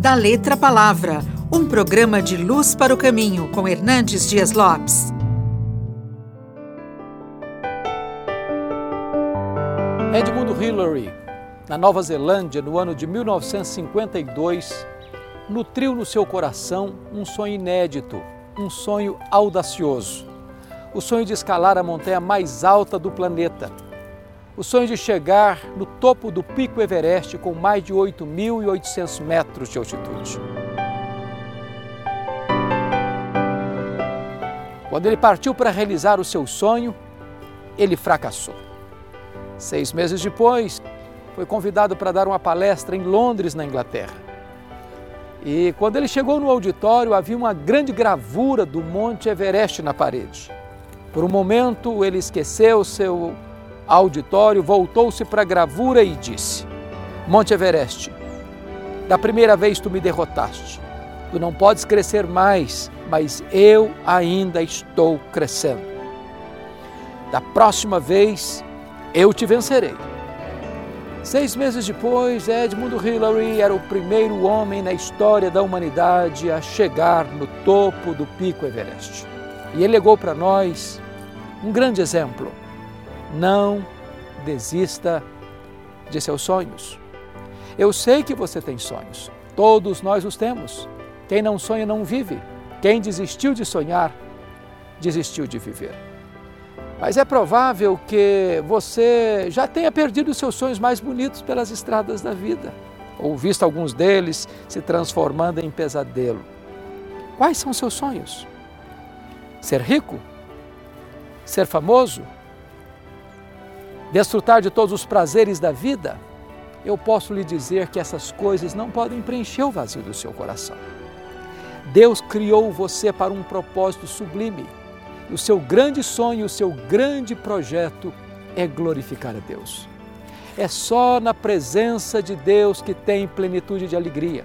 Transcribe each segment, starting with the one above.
Da Letra Palavra, um programa de luz para o caminho com Hernandes Dias Lopes. Edmund Hillary, na Nova Zelândia, no ano de 1952, nutriu no seu coração um sonho inédito, um sonho audacioso. O sonho de escalar a montanha mais alta do planeta. O sonho de chegar no topo do Pico Everest com mais de 8.800 metros de altitude. Quando ele partiu para realizar o seu sonho, ele fracassou. Seis meses depois, foi convidado para dar uma palestra em Londres, na Inglaterra. E quando ele chegou no auditório, havia uma grande gravura do Monte Everest na parede. Por um momento, ele esqueceu seu auditório, voltou-se para a gravura e disse: Monte Everest, da primeira vez tu me derrotaste. Tu não podes crescer mais, mas eu ainda estou crescendo. Da próxima vez, eu te vencerei. Seis meses depois, Edmund Hillary era o primeiro homem na história da humanidade a chegar no topo do Pico Everest. E ele legou para nós um grande exemplo. Não desista de seus sonhos. Eu sei que você tem sonhos, todos nós os temos. Quem não sonha não vive. Quem desistiu de sonhar, desistiu de viver. Mas é provável que você já tenha perdido os seus sonhos mais bonitos pelas estradas da vida, ou visto alguns deles se transformando em pesadelo. Quais são seus sonhos? Ser rico? Ser famoso? Desfrutar de todos os prazeres da vida? Eu posso lhe dizer que essas coisas não podem preencher o vazio do seu coração. Deus criou você para um propósito sublime o seu grande sonho, o seu grande projeto é glorificar a Deus. É só na presença de Deus que tem plenitude de alegria.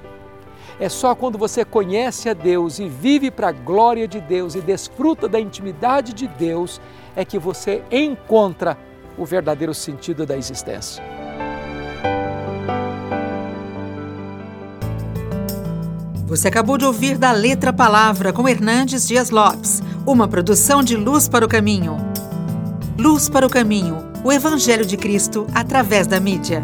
É só quando você conhece a Deus e vive para a glória de Deus e desfruta da intimidade de Deus é que você encontra o verdadeiro sentido da existência. Você acabou de ouvir da Letra Palavra com Hernandes Dias Lopes, uma produção de Luz para o Caminho. Luz para o Caminho, o Evangelho de Cristo através da mídia.